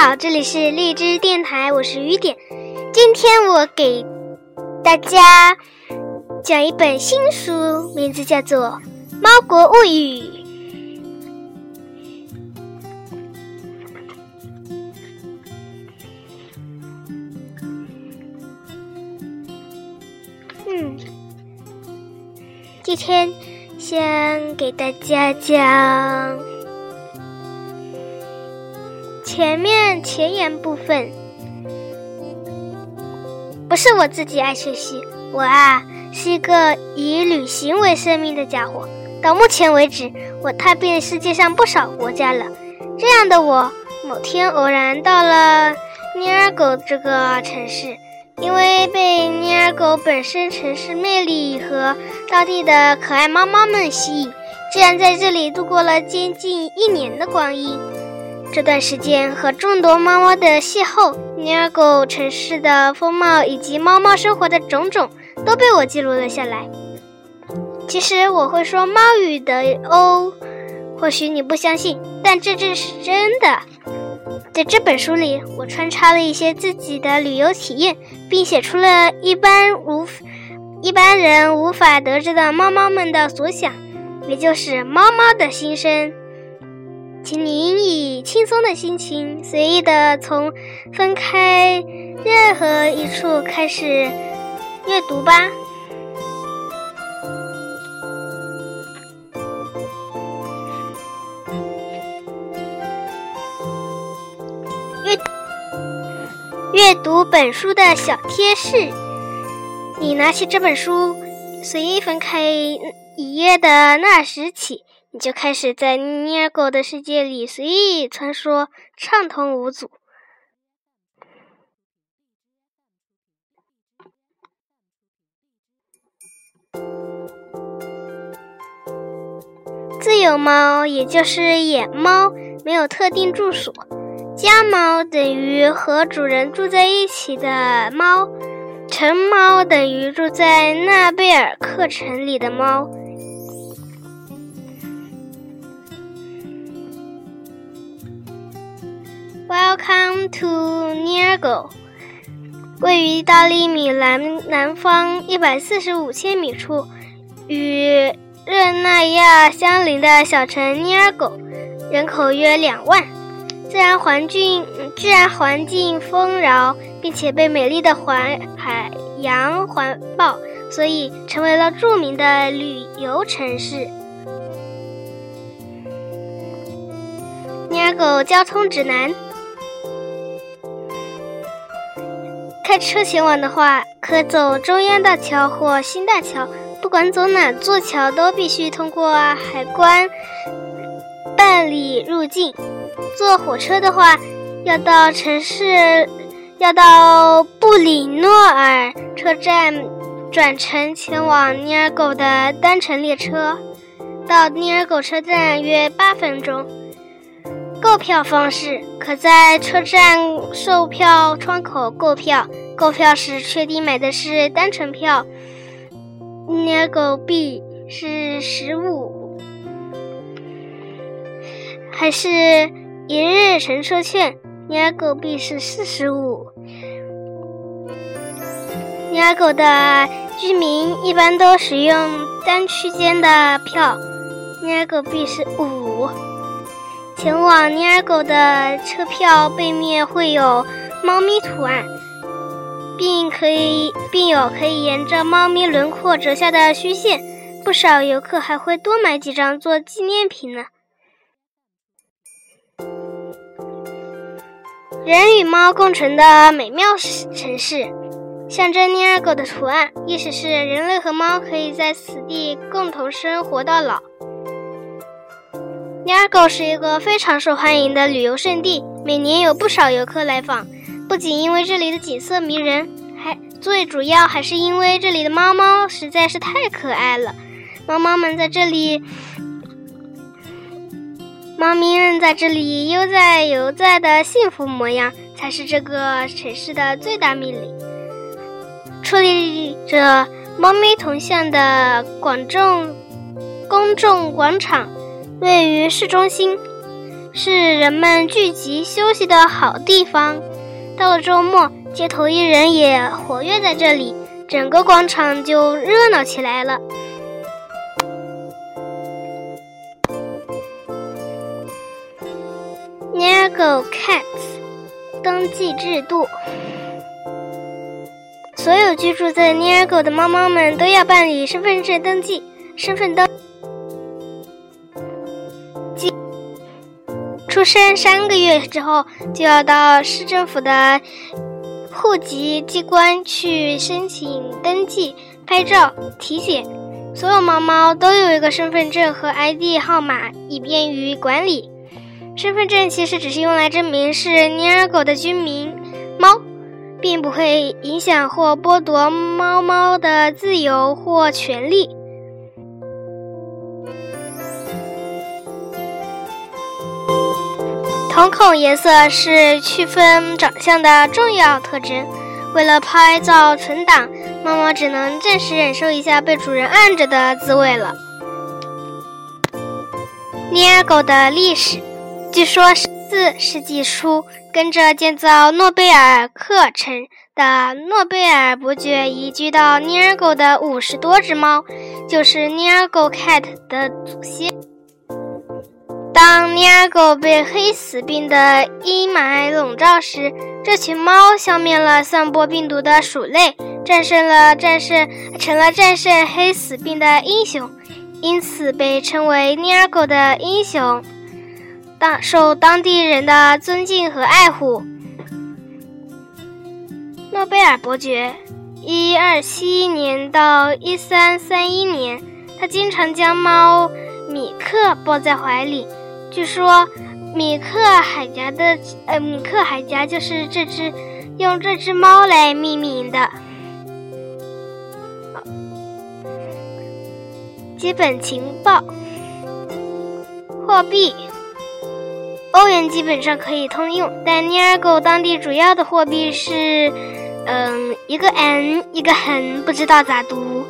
好，这里是荔枝电台，我是雨点。今天我给大家讲一本新书，名字叫做《猫国物语》。嗯，今天先给大家讲。前面前言部分，不是我自己爱学习，我啊是一个以旅行为生命的家伙。到目前为止，我踏遍世界上不少国家了。这样的我，某天偶然到了尼尔狗这个城市，因为被尼尔狗本身城市魅力和当地的可爱猫猫们吸引，竟然在这里度过了接近一年的光阴。这段时间和众多猫猫的邂逅，尼尔狗城市的风貌以及猫猫生活的种种，都被我记录了下来。其实我会说猫语的哦，或许你不相信，但这正是真的。在这本书里，我穿插了一些自己的旅游体验，并写出了一般无一般人无法得知的猫猫们的所想，也就是猫猫的心声。请您以轻松的心情，随意的从分开任何一处开始阅读吧。阅阅读本书的小贴士：你拿起这本书，随意翻开一页的那时起。你就开始在尼尔狗的世界里随意穿梭，畅通无阻。自由猫也就是野猫，没有特定住所。家猫等于和主人住在一起的猫，城猫等于住在纳贝尔克城里的猫。Come to Niergo，位于意大利米兰南方一百四十五千米处，与热那亚相邻的小城尼尔狗，人口约两万，自然环境自然环境丰饶，并且被美丽的环海洋环抱，所以成为了著名的旅游城市。尼尔狗交通指南。开车前往的话，可走中央大桥或新大桥。不管走哪座桥，都必须通过海关办理入境。坐火车的话，要到城市，要到布里诺尔车站转乘前往尼尔狗的单程列车，到尼尔狗车站约八分钟。购票方式可在车站售票窗口购票。购票时确定买的是单程票，尼尔狗币是十五，还是一日乘车券？尼尔狗币是四十五。尼尔狗的居民一般都使用单区间的票，尼尔狗币是五。前往尼尔狗的车票背面会有猫咪图案。并可以，并有可以沿着猫咪轮廓折下的虚线，不少游客还会多买几张做纪念品呢。人与猫共存的美妙城市，象征尼尔狗的图案，意思是人类和猫可以在此地共同生活到老。尼尔狗是一个非常受欢迎的旅游胜地，每年有不少游客来访。不仅因为这里的景色迷人，还最主要还是因为这里的猫猫实在是太可爱了。猫猫们在这里，猫咪们在这里悠哉游哉的幸福模样，才是这个城市的最大魅力。矗立着猫咪铜像的广众公众广场位于市中心。是人们聚集休息的好地方。到了周末，街头艺人也活跃在这里，整个广场就热闹起来了。Niagara Cats 登记制度，所有居住在 Niago 的猫猫们都要办理身份证登记，身份登出生三个月之后，就要到市政府的户籍机关去申请登记、拍照、体检。所有猫猫都有一个身份证和 ID 号码，以便于管理。身份证其实只是用来证明是尼尔狗的居民，猫，并不会影响或剥夺猫猫的自由或权利。瞳孔颜色是区分长相的重要特征。为了拍照存档，猫猫只能暂时忍受一下被主人按着的滋味了。尼尔狗的历史。据说，四世纪初，跟着建造诺贝尔克城的诺贝尔伯爵移居到尼尔狗的五十多只猫，就是尼尔狗 cat 的祖先。当尼尔狗被黑死病的阴霾笼罩时，这群猫消灭了散播病毒的鼠类，战胜了战胜，成了战胜黑死病的英雄，因此被称为尼尔狗的英雄。当受当地人的尊敬和爱护。诺贝尔伯爵，一二七一年到一三三一年，他经常将猫米克抱在怀里。据说，米克海峡的呃，米克海峡就是这只用这只猫来命名的。基本情报，货币。欧元基本上可以通用，但尼尔狗当地主要的货币是，嗯，一个 n 一个横，不知道咋读。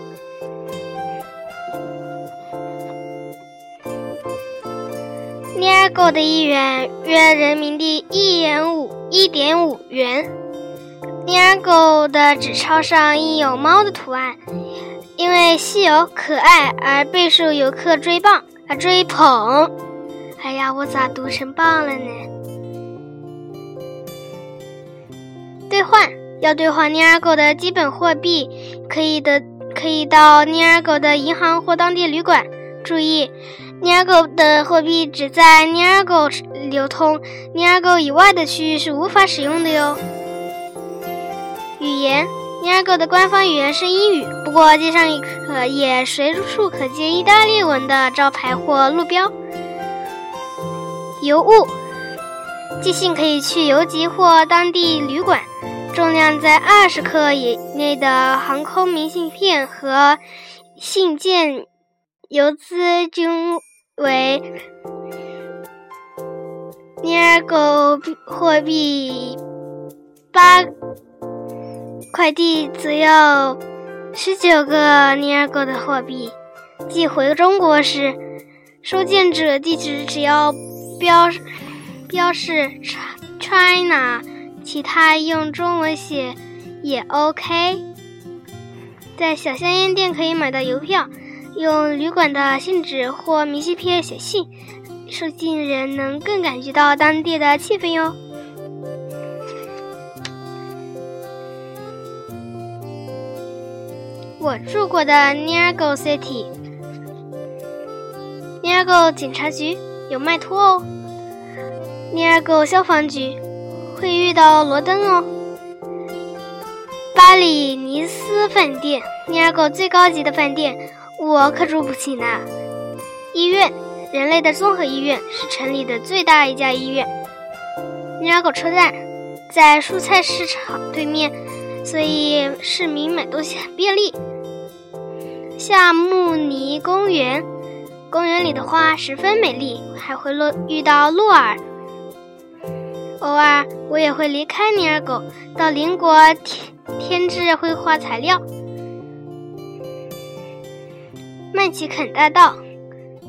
尼尔狗的一元约人民币一元五一点五元。尼尔狗的纸钞上印有猫的图案，因为稀有可爱而备受游客追棒啊追捧。哎呀，我咋读成棒了呢？兑换要兑换尼尔狗的基本货币，可以的可以到尼尔狗的银行或当地旅馆。注意，尼尔狗的货币只在尼尔狗流通，尼尔狗以外的区域是无法使用的哟。语言，尼尔狗的官方语言是英语，不过街上也可也随处可见意大利文的招牌或路标。邮物寄信可以去邮局或当地旅馆，重量在二十克以内的航空明信片和信件邮资均为尼尔狗货币八，快递只要十九个尼尔狗的货币。寄回中国时，收件者地址只要。标标示 China，其他用中文写也 OK。在小香烟店可以买到邮票，用旅馆的信纸或明信片写信，收信人能更感觉到当地的气氛哟。我住过的 Niago City，Niago 警察局。有麦托哦，，Nirgo 消防局会遇到罗登哦。巴里尼斯饭店，，Nirgo 最高级的饭店，我可住不起呢。医院，人类的综合医院是城里的最大一家医院。尼尔狗车站在蔬菜市场对面，所以市民买东西很便利。夏慕尼公园。公园里的花十分美丽，还会落遇到鹿儿。偶尔，我也会离开尼尔狗，到邻国添添置绘画材料。麦奇肯大道，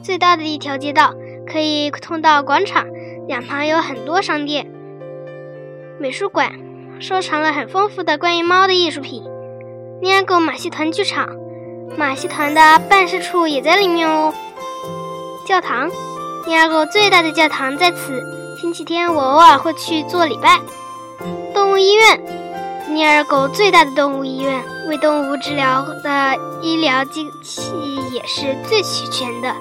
最大的一条街道，可以通到广场。两旁有很多商店、美术馆，收藏了很丰富的关于猫的艺术品。尼尔狗马戏团剧场，马戏团的办事处也在里面哦。教堂，尼尔狗最大的教堂在此。星期天我偶尔会去做礼拜。动物医院，尼尔狗最大的动物医院，为动物治疗的医疗机器也是最齐全的。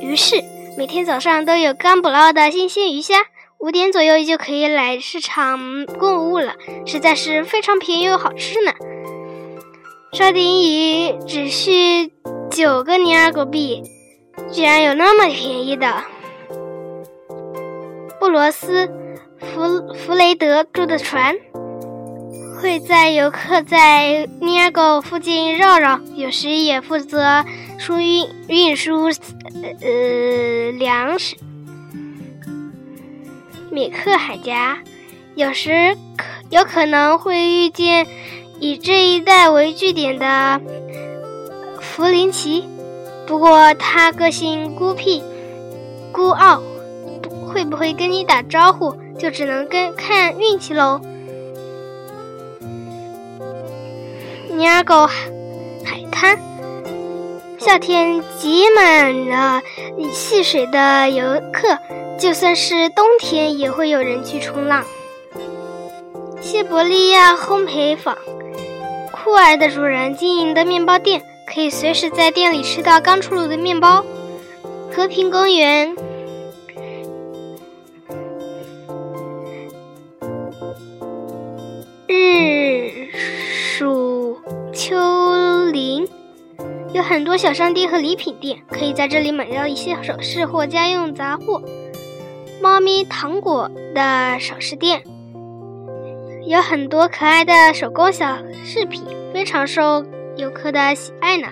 于是，每天早上都有刚捕捞的新鲜鱼虾。五点左右就可以来市场购物了，实在是非常便宜又好吃呢。沙丁鱼只需九个尼尔狗币，居然有那么便宜的！布罗斯弗弗雷德住的船会在游客在尼尔狗附近绕绕，有时也负责输运运输呃粮食。米克海峡有时可有可能会遇见。以这一带为据点的弗林奇，不过他个性孤僻、孤傲，会不会跟你打招呼，就只能跟看运气喽。尼尔狗海滩，夏天挤满了戏水的游客，就算是冬天也会有人去冲浪。西伯利亚烘焙坊。酷儿的主人经营的面包店，可以随时在店里吃到刚出炉的面包。和平公园，有很多小商店和礼品店，可以在这里买到一些首饰或家用杂货。猫咪糖果的首饰店。有很多可爱的手工小饰品，非常受游客的喜爱呢。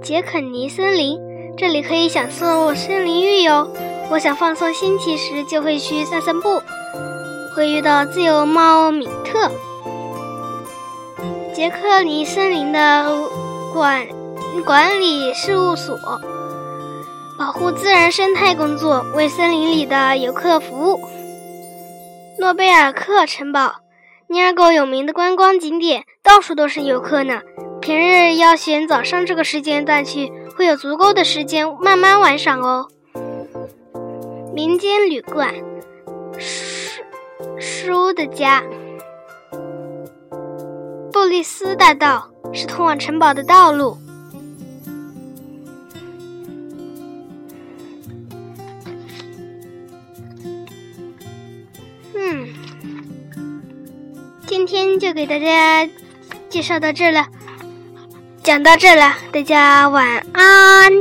杰肯尼森林，这里可以享受森林浴哟。我想放松心情时，就会去散散步，会遇到自由猫米特。杰克尼森林的管管理事务所，保护自然生态工作，为森林里的游客服务。诺贝尔克城堡，尼尔狗有名的观光景点，到处都是游客呢。平日要选早上这个时间段去，会有足够的时间慢慢玩耍哦。民间旅馆，书书的家，布利斯大道是通往城堡的道路。嗯今天就给大家介绍到这了，讲到这了，大家晚安。